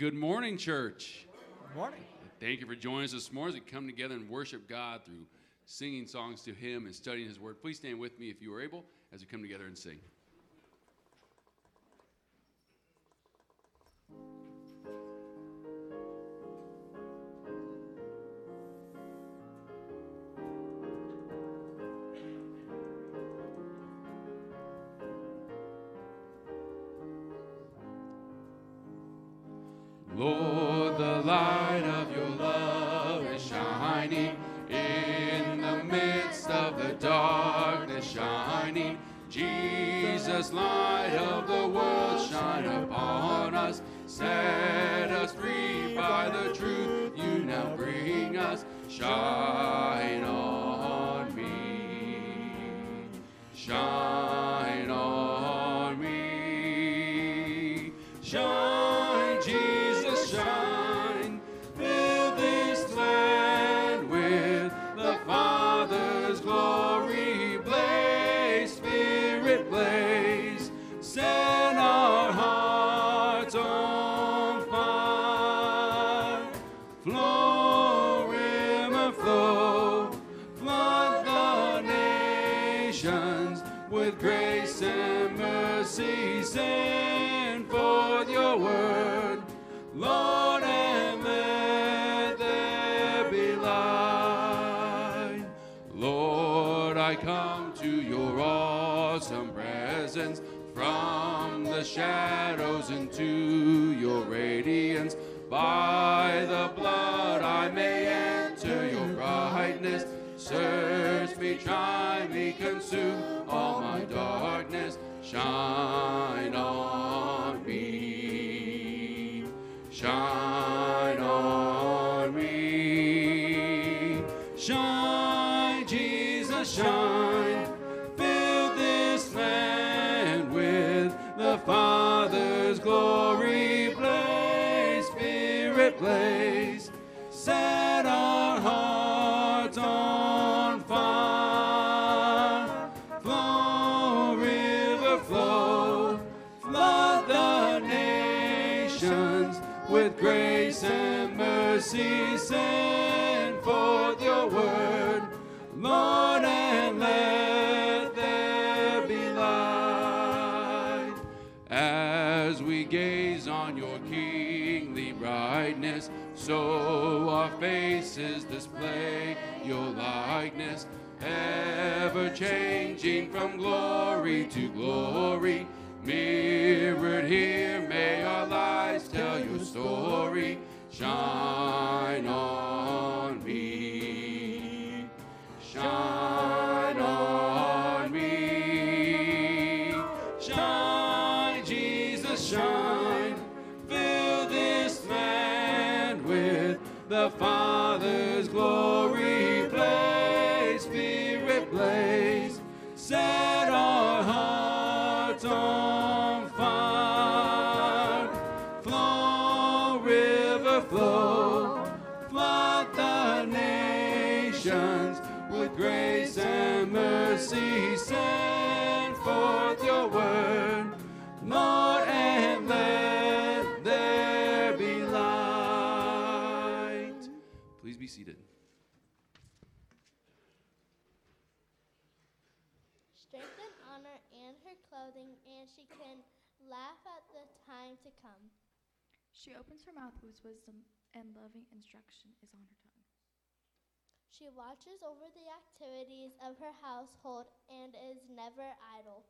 Good morning, church. Good morning. Thank you for joining us this morning as we come together and worship God through singing songs to Him and studying His Word. Please stand with me if you are able as we come together and sing. I come to your awesome presence from the shadows into your radiance. By the blood I may enter your brightness. Search me, try me, consume all my darkness. Shine on me. Shine mercy. Send forth your word, Lord, and let there be light. As we gaze on your kingly brightness, so our faces display your likeness, ever changing from glory to glory. Mirrored here, may our lives tell your story. Shine on me. Shine on me. Shine, Jesus, shine. Fill this land with the laugh at the time to come. She opens her mouth with wisdom, and loving instruction is on her tongue. She watches over the activities of her household and is never idle.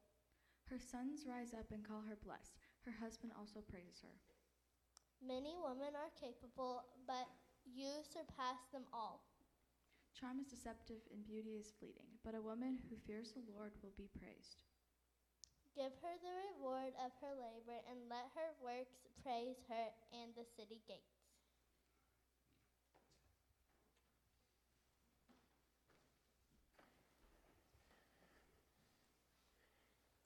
Her sons rise up and call her blessed. Her husband also praises her. Many women are capable, but you surpass them all. Charm is deceptive and beauty is fleeting, but a woman who fears the Lord will be praised. Give her the reward of her labor, and let her works praise her and the city gates.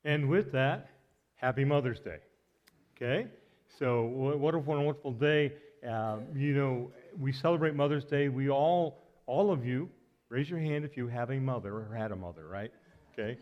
And with that, happy Mother's Day. Okay? So, wh- what a wonderful day. Uh, you know, we celebrate Mother's Day. We all, all of you, raise your hand if you have a mother or had a mother, right? Okay?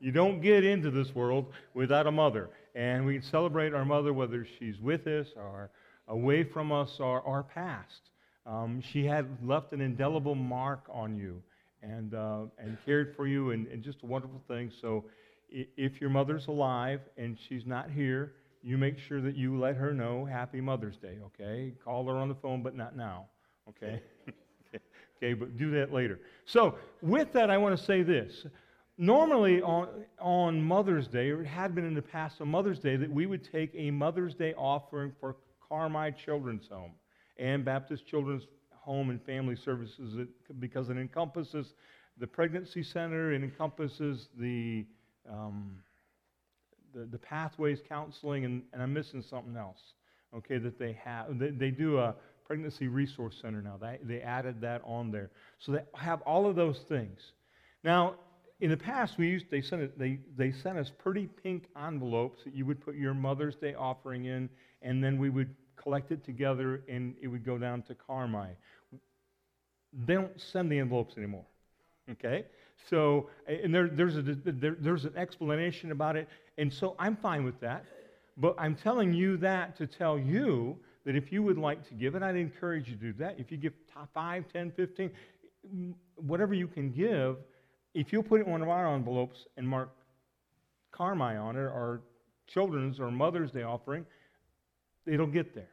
You don't get into this world without a mother. And we celebrate our mother whether she's with us or, away from us or our past. Um, she had left an indelible mark on you and, uh, and cared for you and, and just a wonderful thing. So if your mother's alive and she's not here, you make sure that you let her know Happy Mother's Day, okay? Call her on the phone, but not now, okay? okay, but do that later. So with that, I want to say this. Normally on, on Mother's Day, or it had been in the past on Mother's Day, that we would take a Mother's Day offering for Carmi Children's Home and Baptist Children's Home and Family Services because it encompasses the pregnancy center, it encompasses the, um, the, the pathways counseling, and, and I'm missing something else, okay, that they have. They, they do a pregnancy resource center now. They, they added that on there. So they have all of those things. Now, in the past, we used, they, sent it, they, they sent us pretty pink envelopes that you would put your Mother's Day offering in, and then we would collect it together and it would go down to Carmi. They don't send the envelopes anymore. Okay? So, and there, there's, a, there, there's an explanation about it, and so I'm fine with that. But I'm telling you that to tell you that if you would like to give, and I'd encourage you to do that, if you give top 5, 10, 15, mm, whatever you can give, if you'll put it in one of our envelopes and mark Carmi on it, or children's or Mother's Day offering, it'll get there.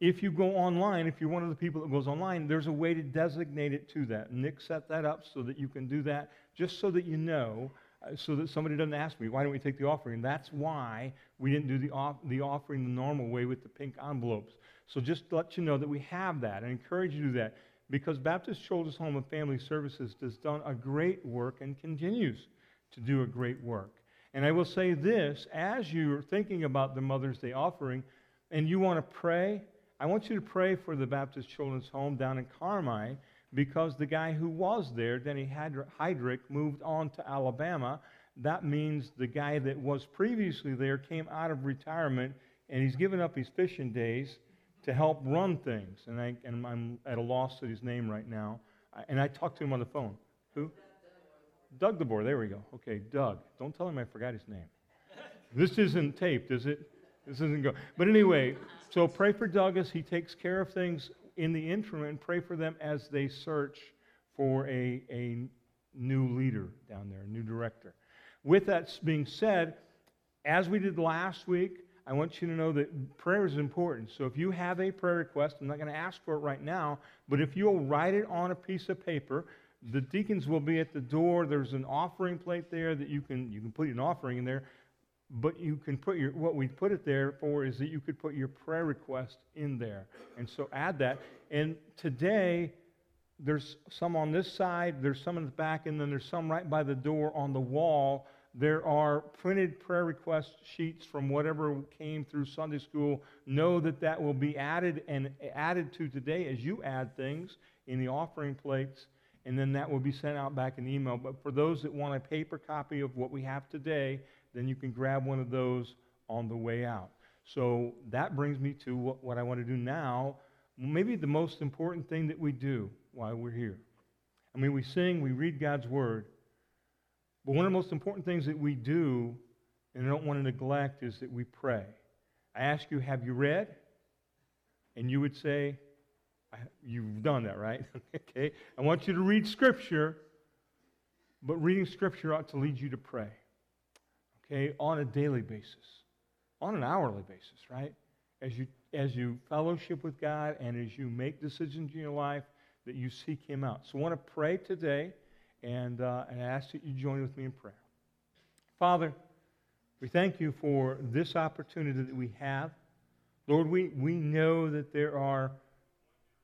If you go online, if you're one of the people that goes online, there's a way to designate it to that. Nick set that up so that you can do that, just so that you know, uh, so that somebody doesn't ask me, why don't we take the offering? That's why we didn't do the, off, the offering the normal way with the pink envelopes. So just to let you know that we have that. I encourage you to do that because Baptist Children's Home and Family Services has done a great work and continues to do a great work. And I will say this as you're thinking about the Mother's Day offering and you want to pray, I want you to pray for the Baptist Children's Home down in Carmi because the guy who was there, Denny Heydrich, moved on to Alabama. That means the guy that was previously there came out of retirement and he's given up his fishing days to help run things. And, I, and I'm at a loss at his name right now. I- And I talked to him on the phone. Who? Doug DeBoer. There we go. Okay, Doug. Don't tell him I forgot his name. this isn't taped, is it? This isn't go. But anyway, so pray for Doug as he takes care of things in the interim, and pray for them as they search for a, a new leader down there, a new director. With that being said, as we did last week, I want you to know that prayer is important. So if you have a prayer request, I'm not going to ask for it right now, but if you'll write it on a piece of paper, the deacons will be at the door. There's an offering plate there that you can you can put an offering in there, but you can put your what we put it there for is that you could put your prayer request in there, and so add that. And today, there's some on this side, there's some in the back, and then there's some right by the door on the wall. There are printed prayer request sheets from whatever came through Sunday school. Know that that will be added and added to today as you add things in the offering plates, and then that will be sent out back in email. But for those that want a paper copy of what we have today, then you can grab one of those on the way out. So that brings me to what, what I want to do now. Maybe the most important thing that we do while we're here. I mean, we sing, we read God's Word, but one of the most important things that we do, and I don't want to neglect, is that we pray. I ask you, have you read? And you would say, You've done that, right? okay. I want you to read Scripture, but reading Scripture ought to lead you to pray, okay, on a daily basis, on an hourly basis, right? As you, as you fellowship with God and as you make decisions in your life, that you seek Him out. So I want to pray today and, uh, and ask that you join with me in prayer. Father, we thank you for this opportunity that we have. Lord, we, we know that there are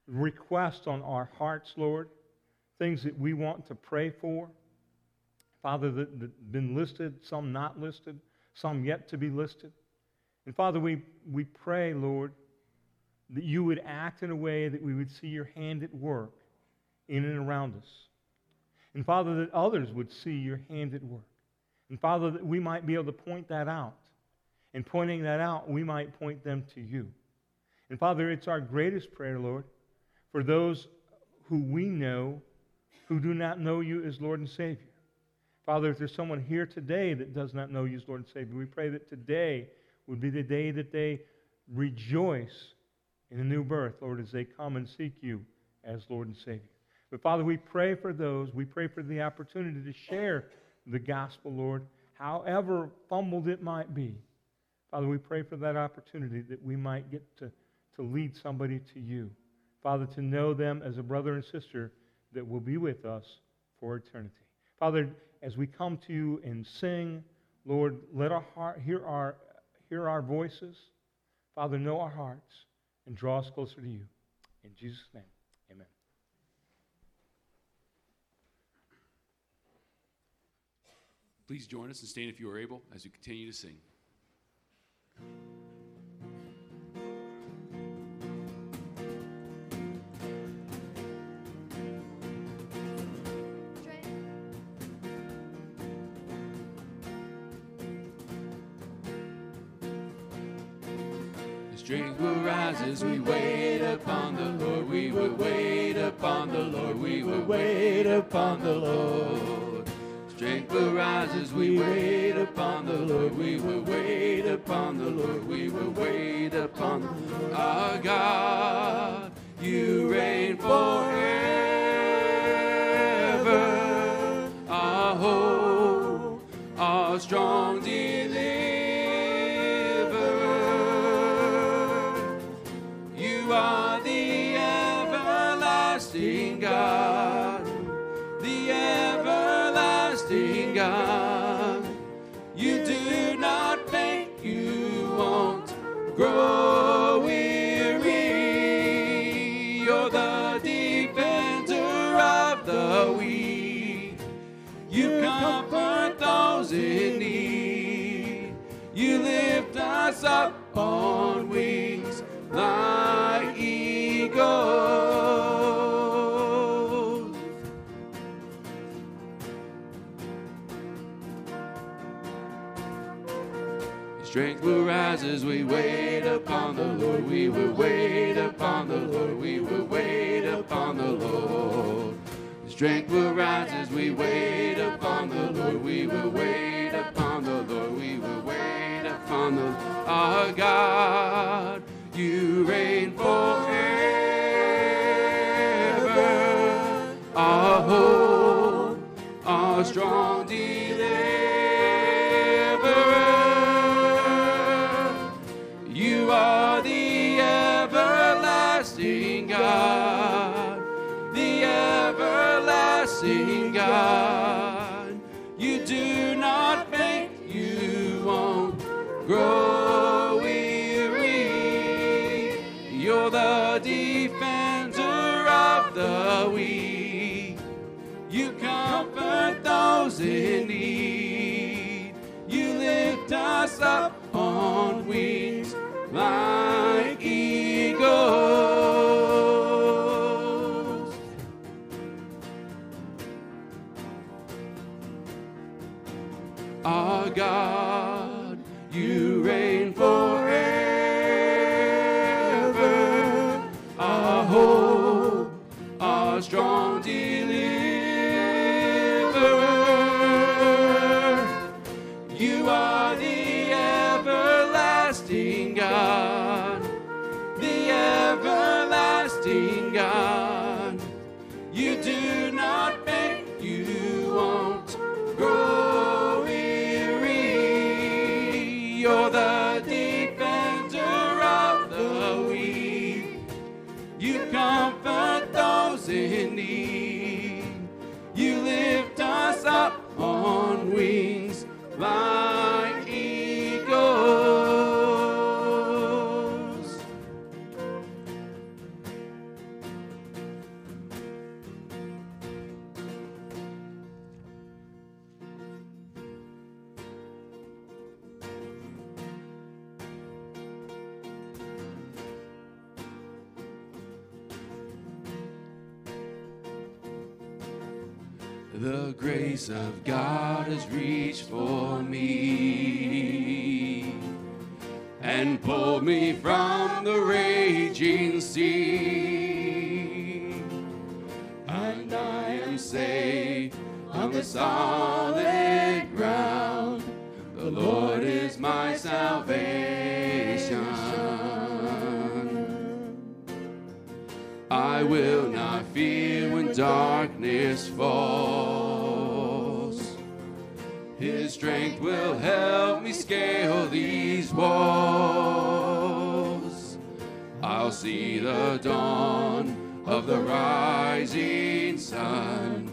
requests on our hearts, Lord, things that we want to pray for. Father, that have been listed, some not listed, some yet to be listed. And Father, we, we pray, Lord, that you would act in a way that we would see your hand at work in and around us. And Father, that others would see your hand at work. And Father, that we might be able to point that out. And pointing that out, we might point them to you. And Father, it's our greatest prayer, Lord, for those who we know who do not know you as Lord and Savior. Father, if there's someone here today that does not know you as Lord and Savior, we pray that today would be the day that they rejoice in a new birth, Lord, as they come and seek you as Lord and Savior. But Father, we pray for those. We pray for the opportunity to share the gospel, Lord, however fumbled it might be. Father, we pray for that opportunity that we might get to, to lead somebody to you. Father, to know them as a brother and sister that will be with us for eternity. Father, as we come to you and sing, Lord, let our heart hear our, hear our voices. Father, know our hearts and draw us closer to you. In Jesus' name, amen. Please join us and stand if you are able as we continue to sing. Strength will rise as we wait upon the Lord. We will wait upon the Lord. We will wait upon the Lord. Strength will rise as we wait upon the Lord. We will wait upon the Lord. We will wait upon our God. You reign forever. Defender of the weak. You comfort those in need. You lift us up The grace of God has reached for me and pulled me from the raging sea. And I am safe on the solid ground. The Lord is my salvation. I will not fear when darkness falls. Strength will help me scale these walls. I'll see the dawn of the rising sun.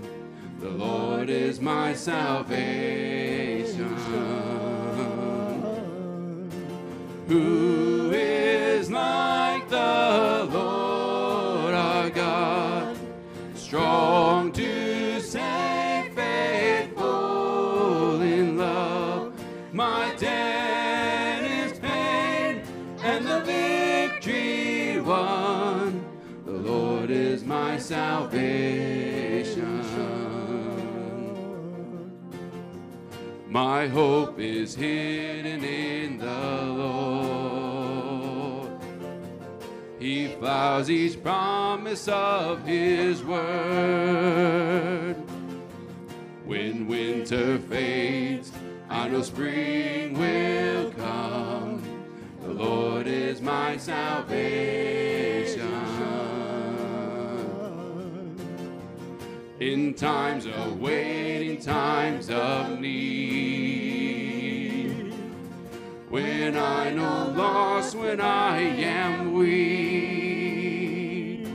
The Lord is my salvation. Who is like salvation. My hope is hidden in the Lord. He follows each promise of His word. When winter fades, I know spring will come. The Lord is my salvation. In times of waiting, times of need. When I know loss, when I am weak.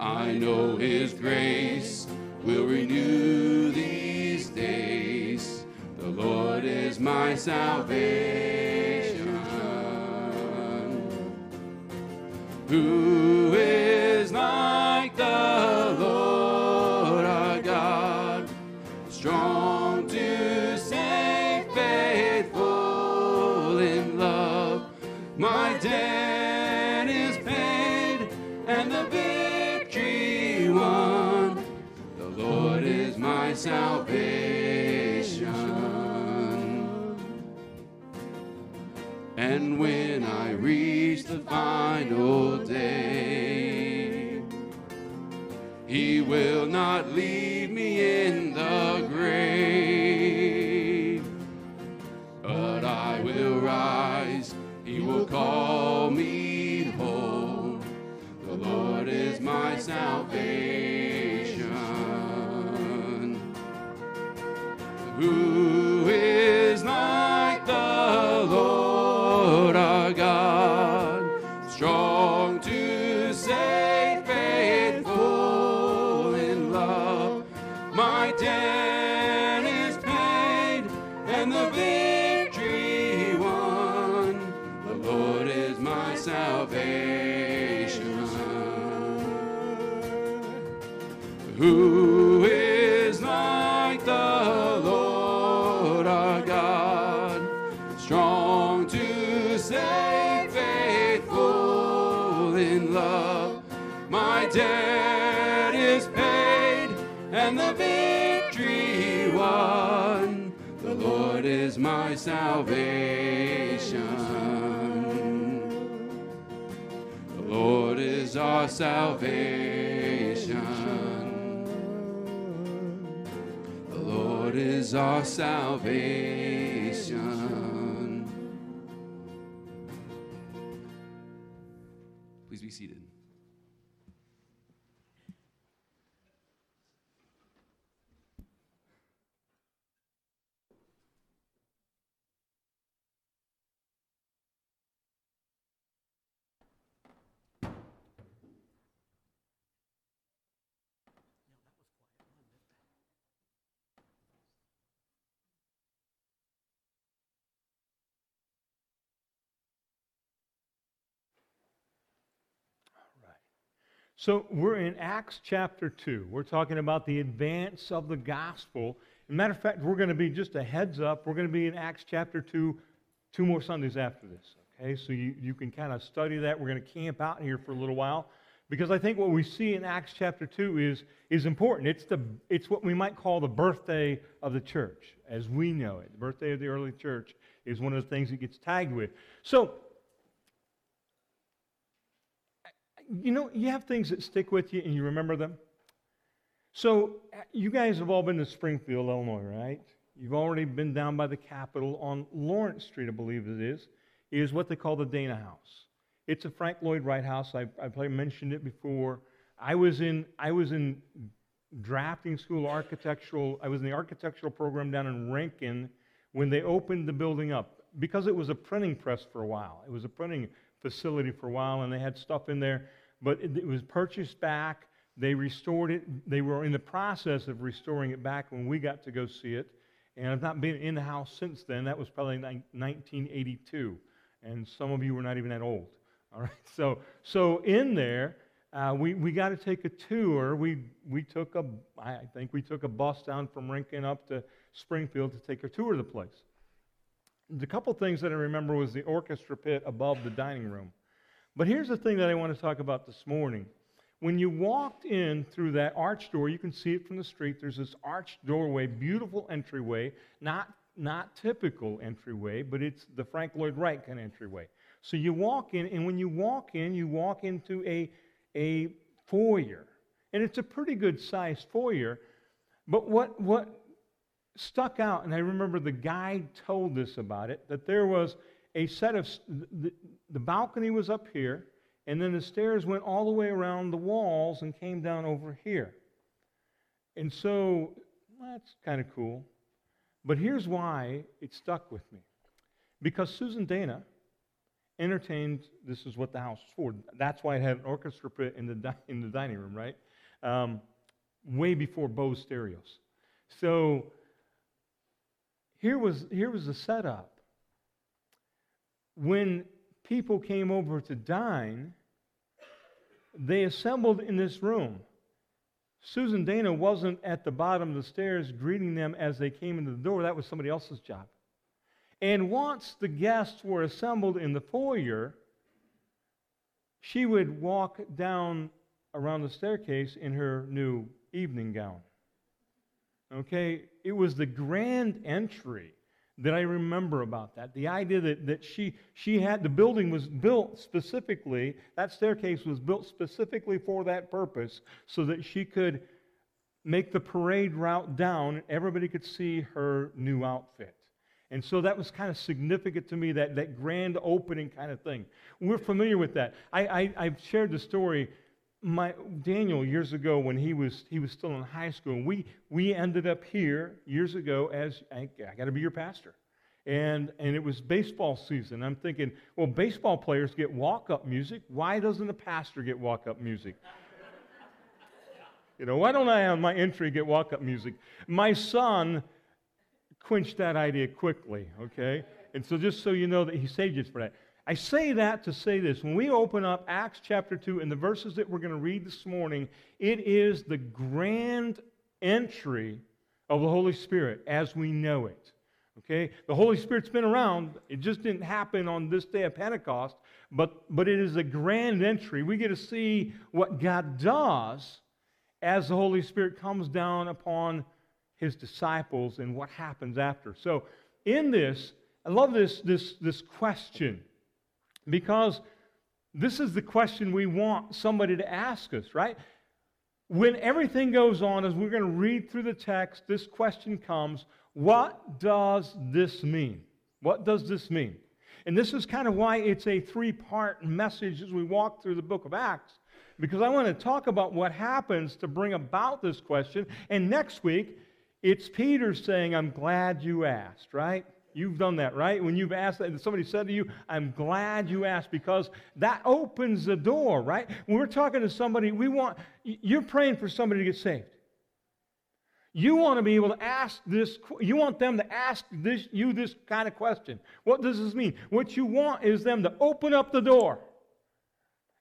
I know His grace will renew these days. The Lord is my salvation. Who will not leave me in the grave, but I will rise. He will call me home. The Lord is my salvation. My debt is paid, and the victory won. The Lord is my salvation. Who my salvation. The Lord is our salvation. The Lord is our salvation. So we're in Acts chapter 2. We're talking about the advance of the gospel. Matter of fact, we're going to be just a heads up. We're going to be in Acts chapter 2 two more Sundays after this. Okay, so you, you can kind of study that. We're going to camp out here for a little while because I think what we see in Acts chapter 2 is, is important. It's, the, it's what we might call the birthday of the church as we know it. The birthday of the early church is one of the things it gets tagged with. So you know, you have things that stick with you and you remember them. So, uh, you guys have all been to Springfield, Illinois, right? You've already been down by the Capitol on Lawrence Street, I believe it is, is what they call the Dana House. It's a Frank Lloyd Wright house. I, I probably mentioned it before. I was in I was in drafting school architectural. I was in the architectural program down in Ranken when they opened the building up because it was a printing press for a while. It was a printing facility for a while, and they had stuff in there. But it, was purchased back. They restored it. They were in the process of restoring it back when we got to go see it. And I've not been in the house since then. That was probably 1982. And some of you were not even that old. All right. So, so in there, uh, we, we got to take a tour. We, we took a, I think we took a bus down from Ranken up to Springfield to take a tour of the place. The couple things that I remember was the orchestra pit above the dining room. But here's the thing that I want to talk about this morning. When you walked in through that arch door, you can see it from the street. There's this arched doorway, beautiful entryway, not, not typical entryway, but it's the Frank Lloyd Wright kind of entryway. So you walk in, and when you walk in, you walk into a, a foyer. And it's a pretty good sized foyer. But what, what stuck out, and I remember the guide told us about it, that there was a set of, the, the balcony was up here, and then the stairs went all the way around the walls and came down over here. And so that's kind of cool. But here's why it stuck with me. Because Susan Dana entertained, this is what the house was for. That's why it had an orchestra pit in the, di- in the dining room, right? Um, way before Bose stereos. So here was, here was the setup. When people came over to dine, they assembled in this room. Susan Dana wasn't at the bottom of the stairs greeting them as they came into the door. That was somebody else's job. And once the guests were assembled in the foyer, she would walk down around the staircase in her new evening gown. Okay? It was the grand entry that I remember about that. The idea that, that she, she had, the building was built specifically, that staircase was built specifically for that purpose, so that she could make the parade route down and everybody could see her new outfit. And so that was kind of significant to me, that, that grand opening kind of thing. We're familiar with that. I, I, have shared the story. My, Daniel, years ago, when he was, he was still in high school, we, we ended up here years ago as I, I got to be your pastor. And, and it was baseball season. I'm thinking, well, baseball players get walk up music. Why doesn't a pastor get walk up music? you know, why don't I on my entry get walk up music? My son quench that idea quickly, okay? And so just so you know that he saved you for that. I say that to say this. When we open up Acts chapter 2 and the verses that we're going to read this morning, it is the grand entry of the Holy Spirit as we know it. Okay? The Holy Spirit's been around. It just didn't happen on this day of Pentecost, but, but it is a grand entry. We get to see what God does as the Holy Spirit comes down upon his disciples and what happens after. So, in this, I love this, this, this question because this is the question we want somebody to ask us, right? When everything goes on, as we're going to read through the text, this question comes what does this mean? What does this mean? And this is kind of why it's a three part message as we walk through the book of Acts, because I want to talk about what happens to bring about this question. And next week, it's Peter saying, I'm glad you asked, right? You've done that, right? When you've asked that, somebody said to you, I'm glad you asked, because that opens the door, right? When we're talking to somebody, we want, you're praying for somebody to get saved. You want to be able to ask this, you want them to ask this, you this kind of question. What does this mean? What you want is them to open up the door.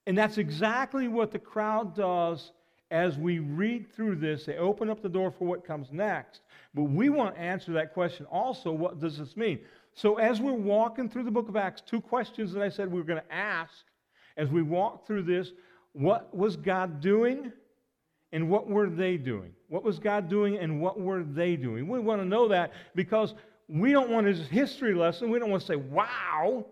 And that's exactly what the crowd does as we read through this, they open up the door for what comes next. But we want to answer that question also what does this mean? So, as we're walking through the book of Acts, two questions that I said we were going to ask as we walk through this what was God doing and what were they doing? What was God doing and what were they doing? We want to know that because we don't want a history lesson. We don't want to say, wow.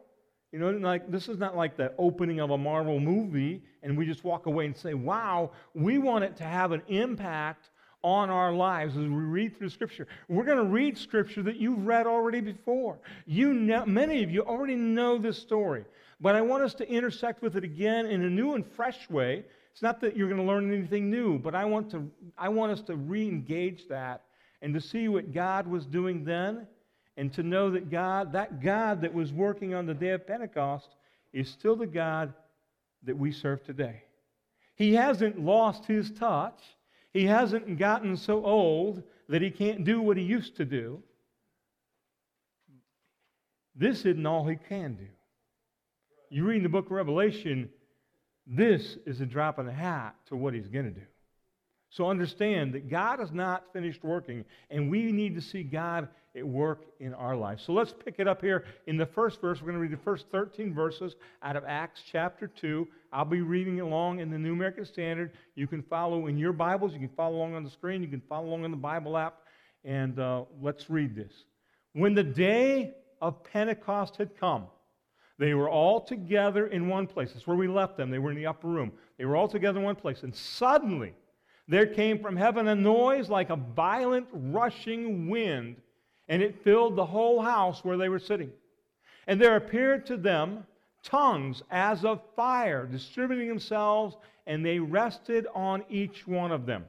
You know, like this is not like the opening of a Marvel movie and we just walk away and say, wow, we want it to have an impact on our lives as we read through Scripture. We're going to read Scripture that you've read already before. You know, many of you already know this story. But I want us to intersect with it again in a new and fresh way. It's not that you're going to learn anything new, but I want, to, I want us to re engage that and to see what God was doing then and to know that God, that God that was working on the day of Pentecost, is still the God that we serve today. He hasn't lost his touch. He hasn't gotten so old that he can't do what he used to do. This isn't all he can do. You read in the book of Revelation, this is a drop in the hat to what he's going to do. So understand that God has not finished working, and we need to see God at work in our life. So let's pick it up here in the first verse. We're going to read the first 13 verses out of Acts chapter 2. I'll be reading along in the New American Standard. You can follow in your Bibles, you can follow along on the screen, you can follow along in the Bible app, and uh, let's read this. When the day of Pentecost had come, they were all together in one place. That's where we left them. They were in the upper room. They were all together in one place. And suddenly, there came from heaven a noise like a violent rushing wind, and it filled the whole house where they were sitting. And there appeared to them tongues as of fire, distributing themselves, and they rested on each one of them.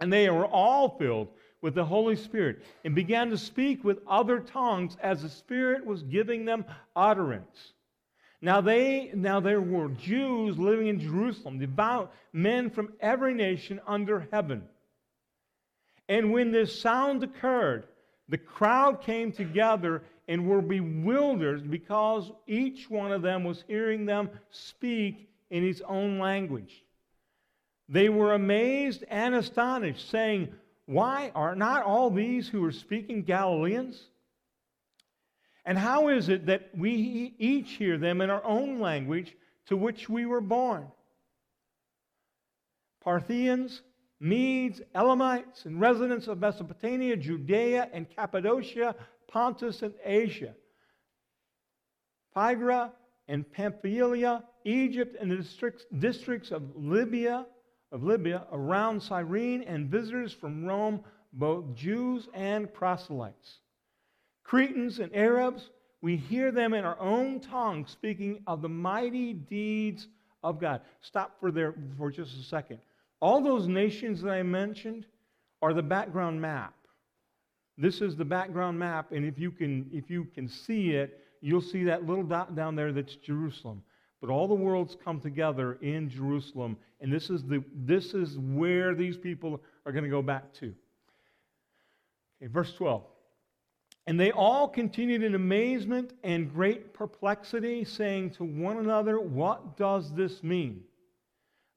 And they were all filled with the Holy Spirit and began to speak with other tongues as the Spirit was giving them utterance. Now, they, now there were Jews living in Jerusalem, devout men from every nation under heaven. And when this sound occurred, the crowd came together and were bewildered because each one of them was hearing them speak in his own language. They were amazed and astonished, saying, Why are not all these who are speaking Galileans? And how is it that we each hear them in our own language to which we were born? Parthians, Medes, Elamites, and residents of Mesopotamia, Judea and Cappadocia, Pontus and Asia, Phrygia and Pamphylia, Egypt and the districts, districts of Libya, of Libya around Cyrene, and visitors from Rome, both Jews and proselytes. Cretans and Arabs, we hear them in our own tongue speaking of the mighty deeds of God. Stop for there for just a second. All those nations that I mentioned are the background map. This is the background map, and if you can, if you can see it, you'll see that little dot down there that's Jerusalem. But all the worlds come together in Jerusalem, and this is, the, this is where these people are going to go back to. Okay, verse 12. And they all continued in amazement and great perplexity, saying to one another, What does this mean?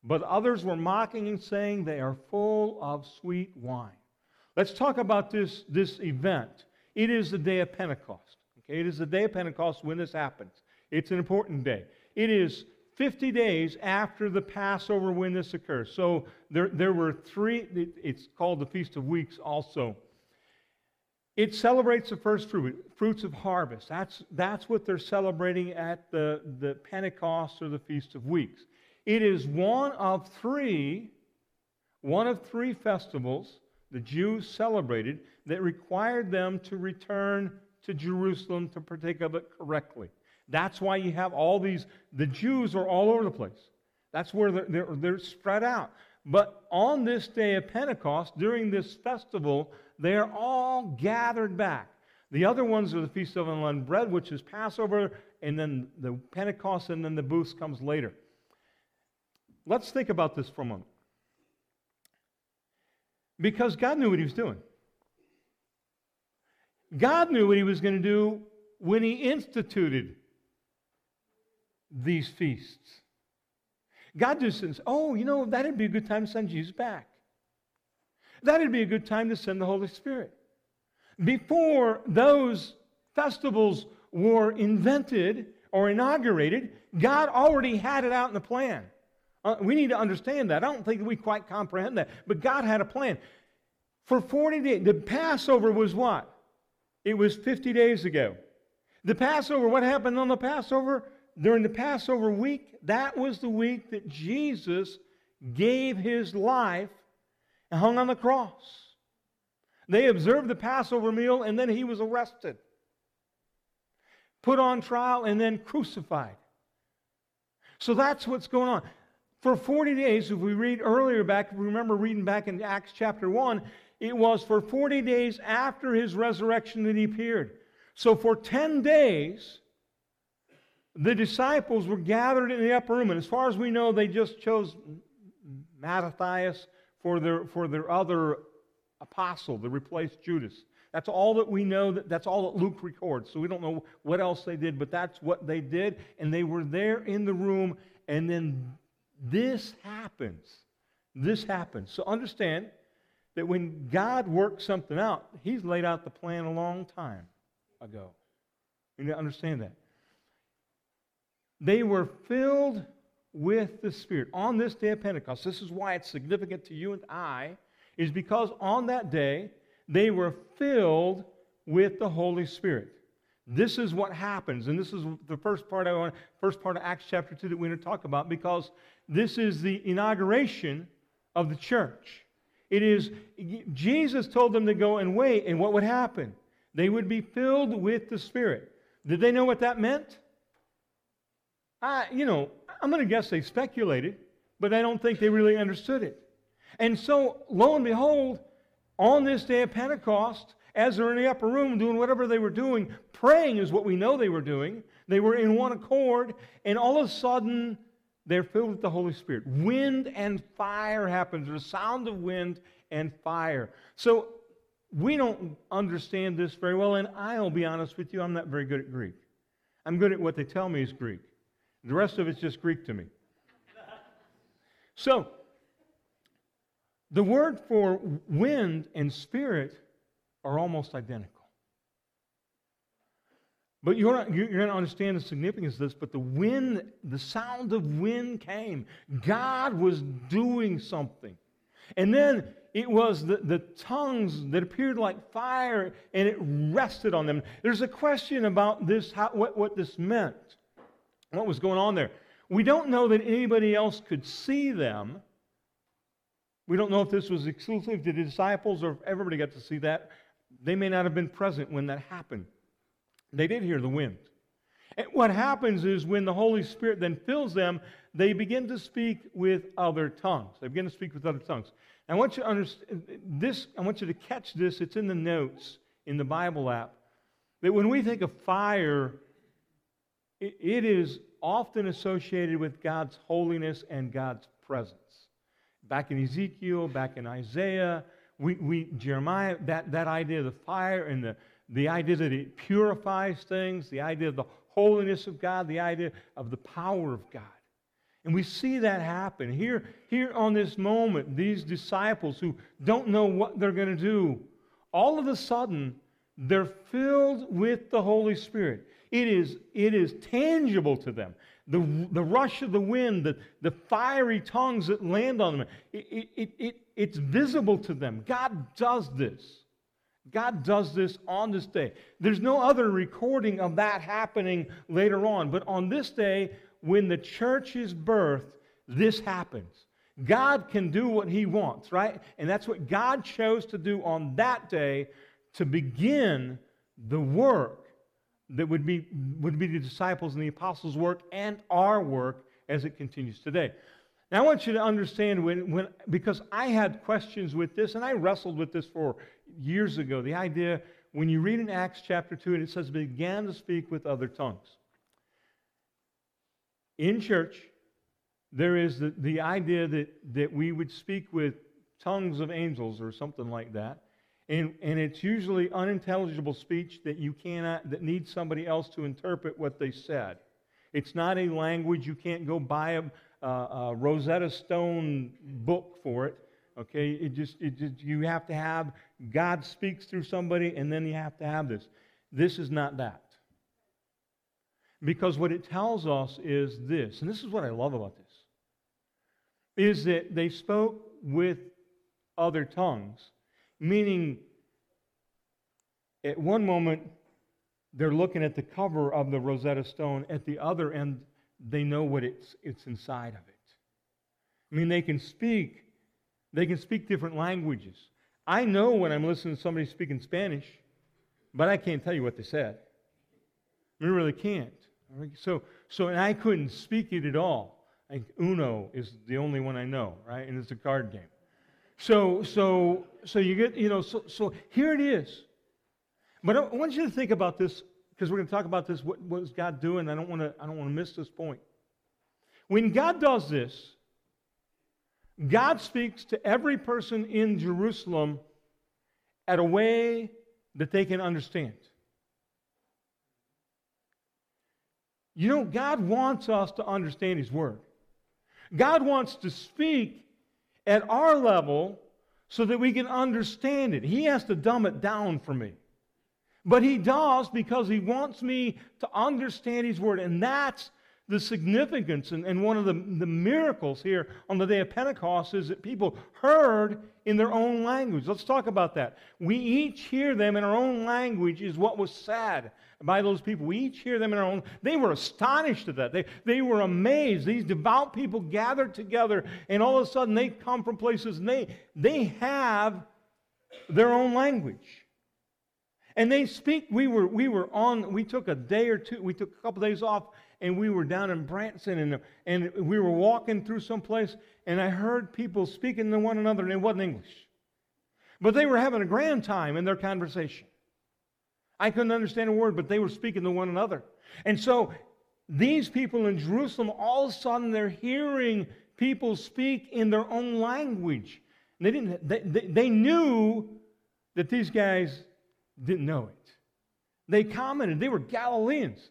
But others were mocking and saying, They are full of sweet wine. Let's talk about this, this event. It is the day of Pentecost. Okay, it is the day of Pentecost when this happens. It's an important day. It is 50 days after the Passover when this occurs. So there, there were three, it's called the Feast of Weeks also. It celebrates the first fruit, fruits of harvest. That's, that's what they're celebrating at the, the Pentecost or the Feast of Weeks. It is one of three, one of three festivals the Jews celebrated that required them to return to Jerusalem to partake of it correctly. That's why you have all these, the Jews are all over the place. That's where they're, they're, they're spread out. But on this day of Pentecost, during this festival, they are all gathered back. The other ones are the Feast of Unleavened Bread, which is Passover, and then the Pentecost, and then the booths comes later. Let's think about this for a moment. Because God knew what He was doing. God knew what He was going to do when He instituted these feasts. God just says, oh, you know, that'd be a good time to send Jesus back. That'd be a good time to send the Holy Spirit. Before those festivals were invented or inaugurated, God already had it out in the plan. Uh, we need to understand that. I don't think we quite comprehend that, but God had a plan. For 40 days, the Passover was what? It was 50 days ago. The Passover, what happened on the Passover? During the Passover week, that was the week that Jesus gave his life and hung on the cross. They observed the Passover meal and then he was arrested. put on trial, and then crucified. So that's what's going on. For 40 days, if we read earlier back, remember reading back in Acts chapter 1, it was for 40 days after his resurrection that he appeared. So for 10 days, the disciples were gathered in the upper room. And as far as we know, they just chose Matthias for their, for their other apostle to replace Judas. That's all that we know. That, that's all that Luke records. So we don't know what else they did, but that's what they did. And they were there in the room, and then this happens. This happens. So understand that when God works something out, He's laid out the plan a long time ago. You need to understand that. They were filled with the Spirit on this day of Pentecost. This is why it's significant to you and I, is because on that day, they were filled with the Holy Spirit. This is what happens, and this is the first part I want, first part of Acts chapter 2 that we're going to talk about, because this is the inauguration of the church. It is, Jesus told them to go and wait, and what would happen? They would be filled with the Spirit. Did they know what that meant? I, you know, I'm going to guess they speculated, but I don't think they really understood it. And so, lo and behold, on this day of Pentecost, as they're in the upper room doing whatever they were doing, praying is what we know they were doing. They were in one accord, and all of a sudden, they're filled with the Holy Spirit. Wind and fire happens. A sound of wind and fire. So we don't understand this very well, and I'll be honest with you, I'm not very good at Greek. I'm good at what they tell me is Greek. The rest of it's just Greek to me. So, the word for wind and spirit are almost identical. But you're, not, you're going to understand the significance of this. But the wind, the sound of wind came. God was doing something. And then it was the, the tongues that appeared like fire and it rested on them. There's a question about this, how, what, what this meant, what was going on there. We don't know that anybody else could see them. We don't know if this was exclusive to the disciples or if everybody got to see that. They may not have been present when that happened. They did hear the wind. And what happens is when the Holy Spirit then fills them, they begin to speak with other tongues. They begin to speak with other tongues. I want you to understand this, I want you to catch this. It's in the notes in the Bible app. That when we think of fire, it, is often associated with God's holiness and God's presence. Back in Ezekiel, back in Isaiah, we, we Jeremiah, that, that idea of the fire and the, the idea that it purifies things, the idea of the holiness of God, the idea of the power of God. And we see that happen. Here, here on this moment, these disciples who don't know what they're going to do, all of a sudden, they're filled with the Holy Spirit. It is, it is tangible to them. The, the rush of the wind, the, the fiery tongues that land on them, it, it, it, it's visible to them. God does this. God does this on this day. There's no other recording of that happening later on. But on this day, when the church is birthed, this happens. God can do what he wants, right? And that's what God chose to do on that day to begin the work that would be, would be the disciples and the apostles' work and our work as it continues today. Now, I want you to understand when, when, because I had questions with this, and I wrestled with this for years ago. The idea, when you read in Acts chapter 2, and it says, began to speak with other tongues. In church, there is the, the idea that, that we would speak with tongues of angels or something like that. And, and it's usually unintelligible speech that you cannot, that needs somebody else to interpret what they said. It's not a language, you can't go buy a, a, a Rosetta Stone book for it. Okay, it just, it just, you have to have, God speaks through somebody, and then you have to have this. This is not that. Because what it tells us is this, and this is what I love about this, is that they spoke with other tongues, meaning at one moment they're looking at the cover of the Rosetta Stone, at the other end, they know what it's, it's inside of it. I mean, they can speak they can speak different languages. I know when I'm listening to somebody speaking Spanish, but I can't tell you what they said. We really can't. So, so and I couldn't speak it at all. Like Uno is the only one I know, right? And it's a card game. So, so, so you get, you know, so, so here it is. But I want you to think about this because we're going to talk about this. What, what is God doing? I don't want to. I don't want to miss this point. When God does this, God speaks to every person in Jerusalem at a way that they can understand. You know, God wants us to understand His Word. God wants to speak at our level so that we can understand it. He has to dumb it down for me. But He does because He wants me to understand His Word. And that's the significance and, and one of the, the miracles here on the day of Pentecost is that people heard in their own language. Let's talk about that. We each hear them in our own language, is what was said by those people. We each hear them in our own. They were astonished at that. They, they were amazed. These devout people gathered together, and all of a sudden they come from places and they, they have their own language. And they speak. We were, we were on, we took a day or two, we took a couple days off and we were down in Branson and, and we were walking through some place and I heard people speaking to one another and it wasn't English. But they were having a grand time in their conversation. I couldn't understand a word, but they were speaking to one another. And so these people in Jerusalem, all of a sudden, they're hearing people speak in their own language. They, didn't, they, they, they knew that these guys didn't know it. They commented, they were Galileans.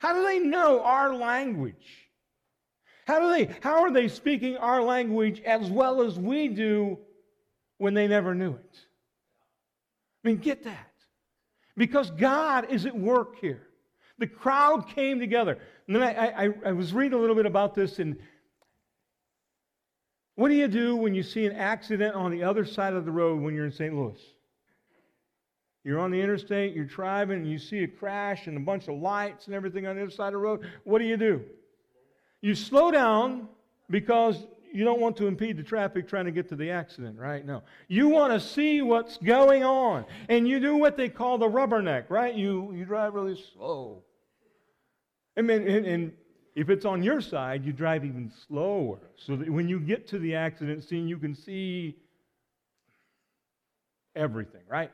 How do they know our language? How, do they, how are they speaking our language as well as we do when they never knew it? I mean, get that. Because God is at work here. The crowd came together. And then I, I, I was reading a little bit about this, and what do you do when you see an accident on the other side of the road when you're in St. Louis? You're on the interstate, you're driving, and you see a crash and a bunch of lights and everything on the other side of the road. What do you do? You slow down because you don't want to impede the traffic trying to get to the accident, right? No. You want to see what's going on. And you do what they call the rubberneck, right? You, you drive really slow. I mean, and, and if it's on your side, you drive even slower so that when you get to the accident scene, you can see everything, right?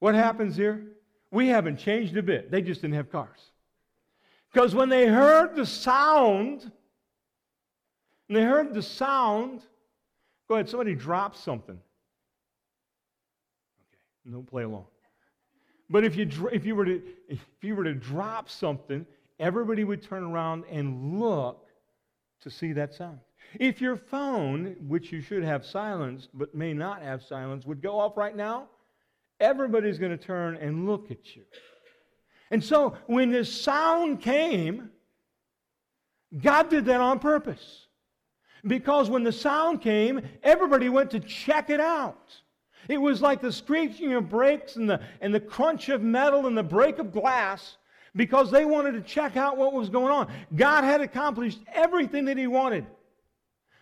What happens here? We haven't changed a bit. They just didn't have cars. Because when they heard the sound, and they heard the sound, go ahead, somebody drop something. Okay, don't play along. But if you, if, you were to, if you were to drop something, everybody would turn around and look to see that sound. If your phone, which you should have silenced but may not have silenced, would go off right now, everybody's going to turn and look at you. And so when this sound came, God did that on purpose. Because when the sound came, everybody went to check it out. It was like the screeching of brakes and the, and the crunch of metal and the break of glass because they wanted to check out what was going on. God had accomplished everything that He wanted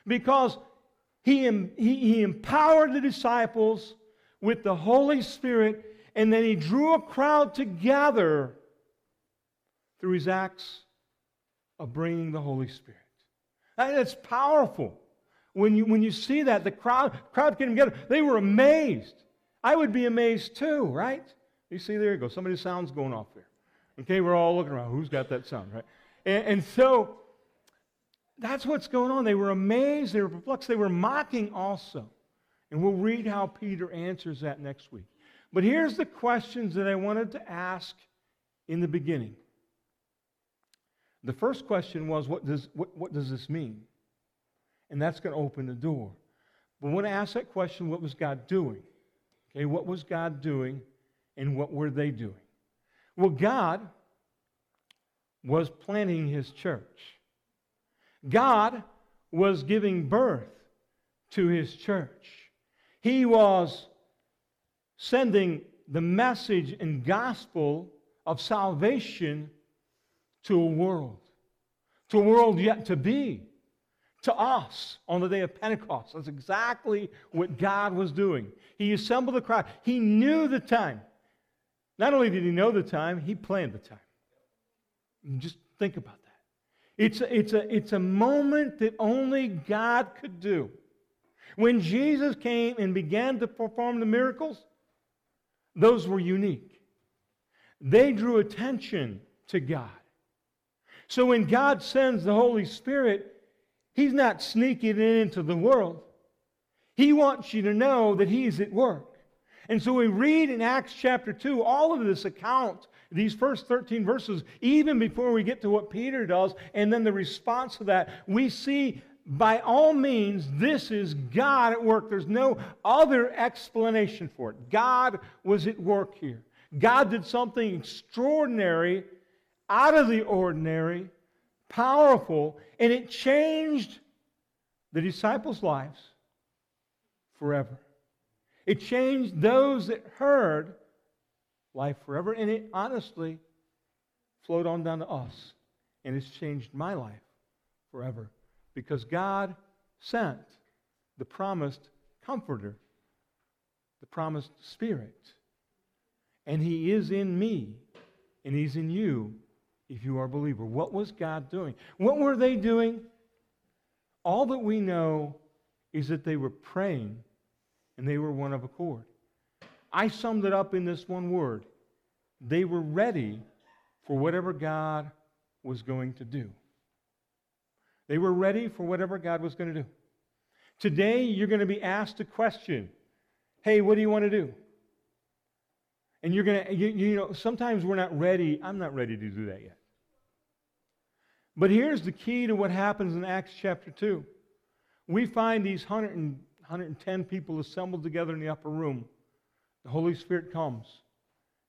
because He, he, he empowered the disciples with the Holy Spirit, and then he drew a crowd together through his acts of bringing the Holy Spirit. That's powerful. When you, when you see that, the crowd, crowd came together. They were amazed. I would be amazed too, right? You see, there you go. Somebody's sound's going off there. Okay, we're all looking around. Who's got that sound, right? And, and so that's what's going on. They were amazed. They were perplexed. They were mocking also. And we'll read how Peter answers that next week. But here's the questions that I wanted to ask in the beginning. The first question was, what does, what, what does this mean? And that's going to open the door. But when I ask that question, what was God doing? Okay, what was God doing and what were they doing? Well, God was planting his church. God was giving birth to his church. He was sending the message and gospel of salvation to a world, to a world yet to be, to us on the day of Pentecost. That's exactly what God was doing. He assembled the crowd. He knew the time. Not only did he know the time, he planned the time. Just think about that. It's a, it's, a, it's a moment that only God could do. When Jesus came and began to perform the miracles, those were unique. They drew attention to God. So when God sends the Holy Spirit, He's not sneaking it into the world. He wants you to know that He's at work. And so we read in Acts chapter 2 all of this account, these first 13 verses, even before we get to what Peter does, and then the response to that, we see by all means, this is God at work. There's no other explanation for it. God was at work here. God did something extraordinary, out of the ordinary, powerful, and it changed the disciples' lives forever. It changed those that heard life forever, and it honestly flowed on down to us. And it's changed my life forever because God sent the promised comforter, the promised spirit. And he is in me, and he's in you if you are a believer. What was God doing? What were they doing? All that we know is that they were praying and they were one of accord. I summed it up in this one word they were ready for whatever God was going to do. They were ready for whatever God was going to do. Today, you're going to be asked a question Hey, what do you want to do? And you're going to, you, you know, sometimes we're not ready. I'm not ready to do that yet. But here's the key to what happens in Acts chapter 2. We find these 100 and, 110 people assembled together in the upper room. The Holy Spirit comes.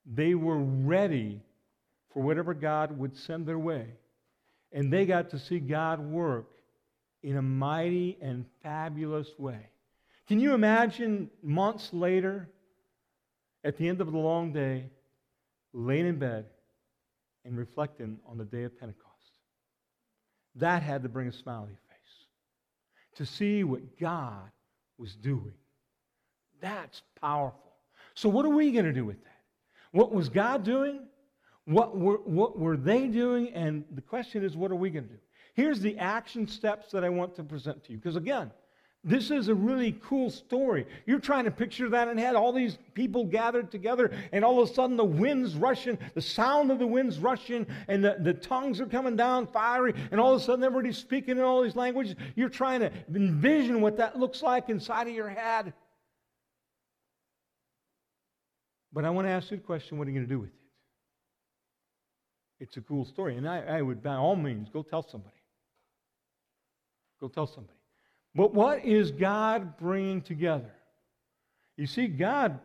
They were ready for whatever God would send their way. And they got to see God work in a mighty and fabulous way. Can you imagine months later, at the end of the long day, laying in bed and reflecting on the day of Pentecost? That had to bring a smile to your face. To see what God was doing. That's powerful. So, what are we going to do with that? What was God doing? What were, what were they doing? And the question is, what are we going to do? Here's the action steps that I want to present to you. Because again, this is a really cool story. You're trying to picture that in head. All these people gathered together, and all of a sudden the wind's rushing, the sound of the wind's rushing, and the, the tongues are coming down fiery, and all of a sudden everybody's speaking in all these languages. You're trying to envision what that looks like inside of your head. But I want to ask you a question what are you going to do with it? It's a cool story. And I, I would, by all means, go tell somebody. Go tell somebody. But what is God bringing together? You see, God,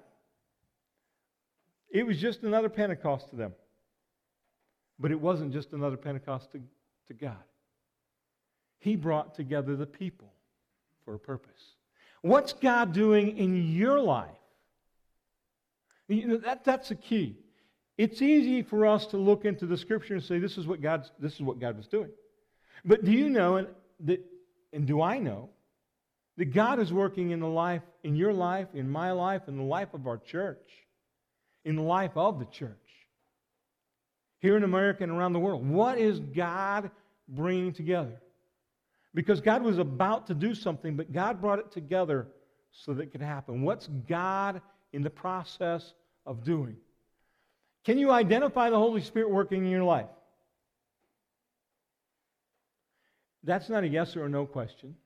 it was just another Pentecost to them. But it wasn't just another Pentecost to, to God. He brought together the people for a purpose. What's God doing in your life? You know, that, that's the key. It's easy for us to look into the scripture and say, this is what, God's, this is what God was doing. But do you know, that, and do I know, that God is working in the life, in your life, in my life, in the life of our church, in the life of the church, here in America and around the world? What is God bringing together? Because God was about to do something, but God brought it together so that it could happen. What's God in the process of doing? Can you identify the Holy Spirit working in your life? That's not a yes or a no question.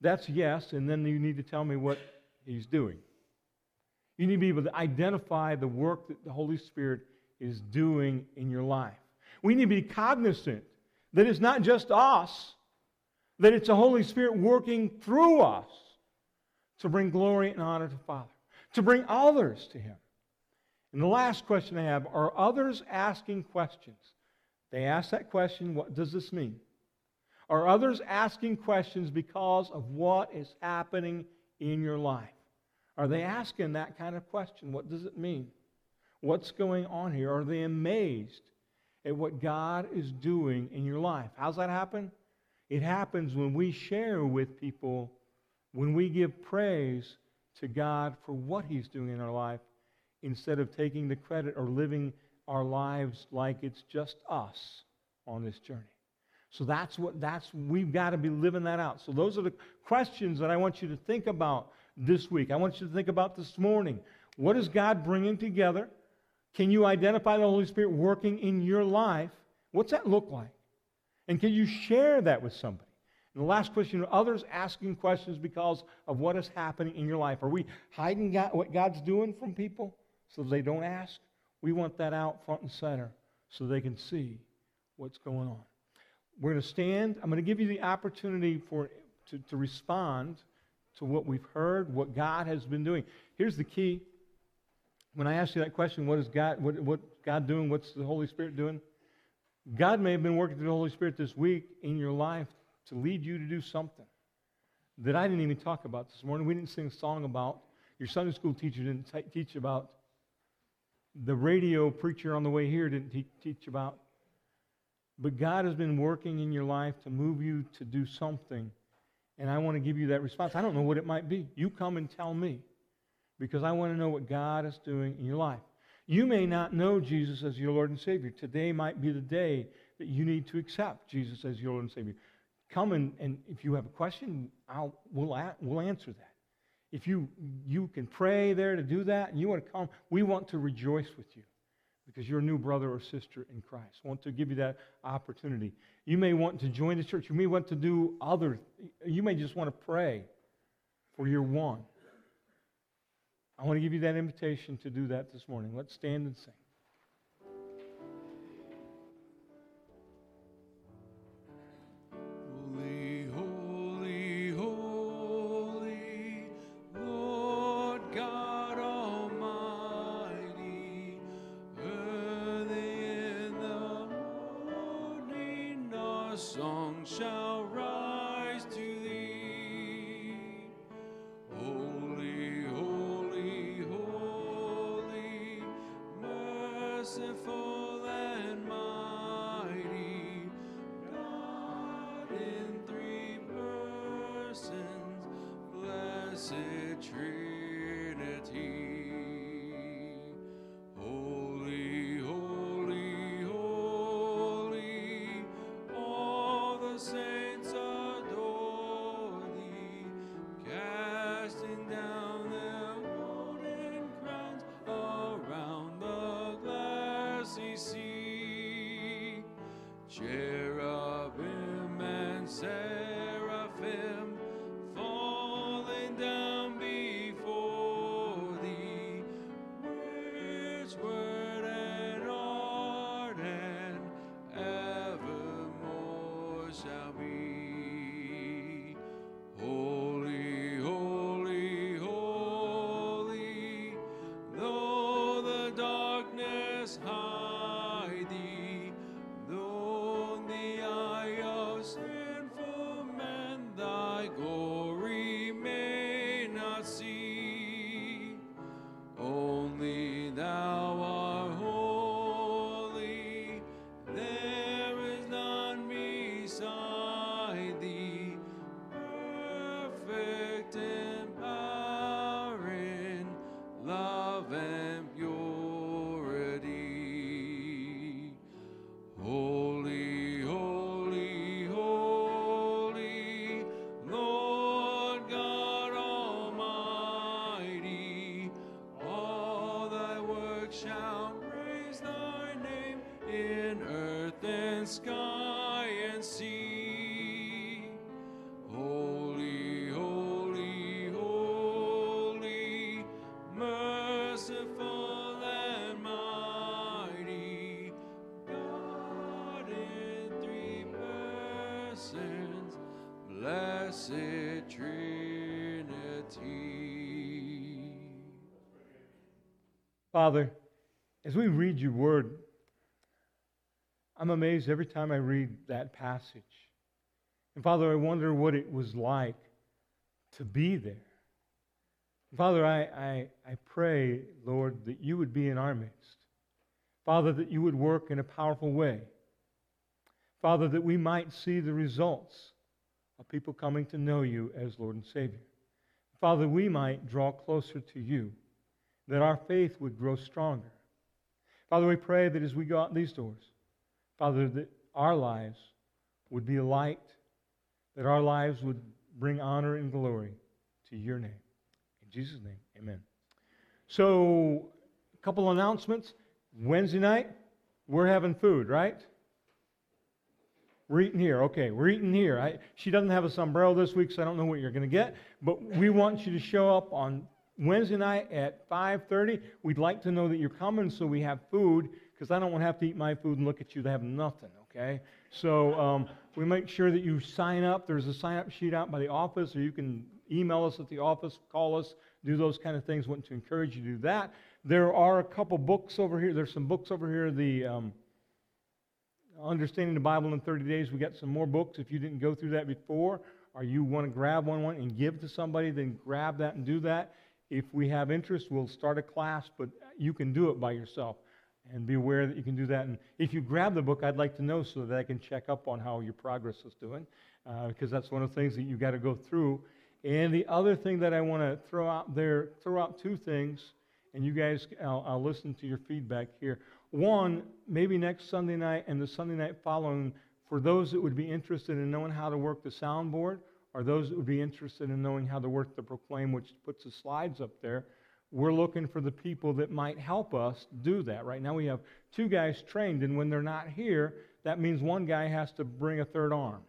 That's yes, and then you need to tell me what He's doing. You need to be able to identify the work that the Holy Spirit is doing in your life. We need to be cognizant that it's not just us, that it's the Holy Spirit working through us to bring glory and honor to Father, to bring others to Him. And the last question I have are others asking questions? They ask that question, what does this mean? Are others asking questions because of what is happening in your life? Are they asking that kind of question? What does it mean? What's going on here? Are they amazed at what God is doing in your life? How's that happen? It happens when we share with people, when we give praise to God for what He's doing in our life, instead of taking the credit or living our lives like it's just us on this journey. So that's what that's we've got to be living that out. So those are the questions that I want you to think about this week. I want you to think about this morning. What is God bringing together? Can you identify the Holy Spirit working in your life? What's that look like? And can you share that with somebody? And the last question are others asking questions because of what is happening in your life? Are we hiding God, what God's doing from people so they don't ask? We want that out front and center so they can see what's going on. We're going to stand. I'm going to give you the opportunity for, to, to respond to what we've heard, what God has been doing. Here's the key. When I ask you that question, what is God, what, what God doing? What's the Holy Spirit doing? God may have been working through the Holy Spirit this week in your life to lead you to do something that I didn't even talk about this morning. We didn't sing a song about. Your Sunday school teacher didn't t- teach about. The radio preacher on the way here didn't te- teach about. But God has been working in your life to move you to do something. And I want to give you that response. I don't know what it might be. You come and tell me because I want to know what God is doing in your life. You may not know Jesus as your Lord and Savior. Today might be the day that you need to accept Jesus as your Lord and Savior. Come and, and if you have a question, I'll, we'll, we'll answer that. If you, you can pray there to do that and you want to come, we want to rejoice with you because you're a new brother or sister in Christ. I want to give you that opportunity. You may want to join the church. You may want to do other, you may just want to pray for your one. I want to give you that invitation to do that this morning. Let's stand and sing. Father, as we read your word, I'm amazed every time I read that passage. And Father, I wonder what it was like to be there. Father, I, I, I pray, Lord, that you would be in our midst. Father, that you would work in a powerful way. Father, that we might see the results of people coming to know you as Lord and Savior. Father, we might draw closer to you that our faith would grow stronger. Father, we pray that as we go out these doors, Father, that our lives would be a light, that our lives would bring honor and glory to your name. In Jesus' name, amen. So, a couple announcements. Wednesday night, we're having food, right? We're eating here. Okay, we're eating here. I, she doesn't have a sombrero this week, so I don't know what you're going to get. But we want you to show up on Wednesday night at 5:30. We'd like to know that you're coming, so we have food. Because I don't want to have to eat my food and look at you to have nothing. Okay, so um, we make sure that you sign up. There's a sign-up sheet out by the office, or you can email us at the office, call us, do those kind of things. Want to encourage you to do that. There are a couple books over here. There's some books over here. The um, Understanding the Bible in 30 Days. We got some more books. If you didn't go through that before, or you want to grab one, one and give to somebody, then grab that and do that. If we have interest, we'll start a class, but you can do it by yourself. And be aware that you can do that. And if you grab the book, I'd like to know so that I can check up on how your progress is doing, uh, because that's one of the things that you've got to go through. And the other thing that I want to throw out there, throw out two things, and you guys, I'll, I'll listen to your feedback here. One, maybe next Sunday night and the Sunday night following, for those that would be interested in knowing how to work the soundboard, or those that would be interested in knowing how to work the Proclaim, which puts the slides up there, we're looking for the people that might help us do that. Right now we have two guys trained, and when they're not here, that means one guy has to bring a third arm.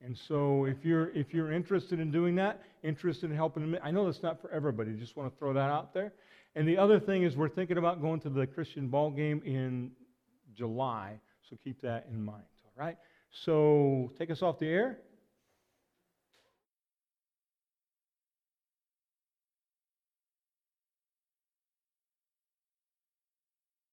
And so if you're if you're interested in doing that, interested in helping I know that's not for everybody. Just want to throw that out there. And the other thing is we're thinking about going to the Christian ball game in July, so keep that in mind. All right. So take us off the air.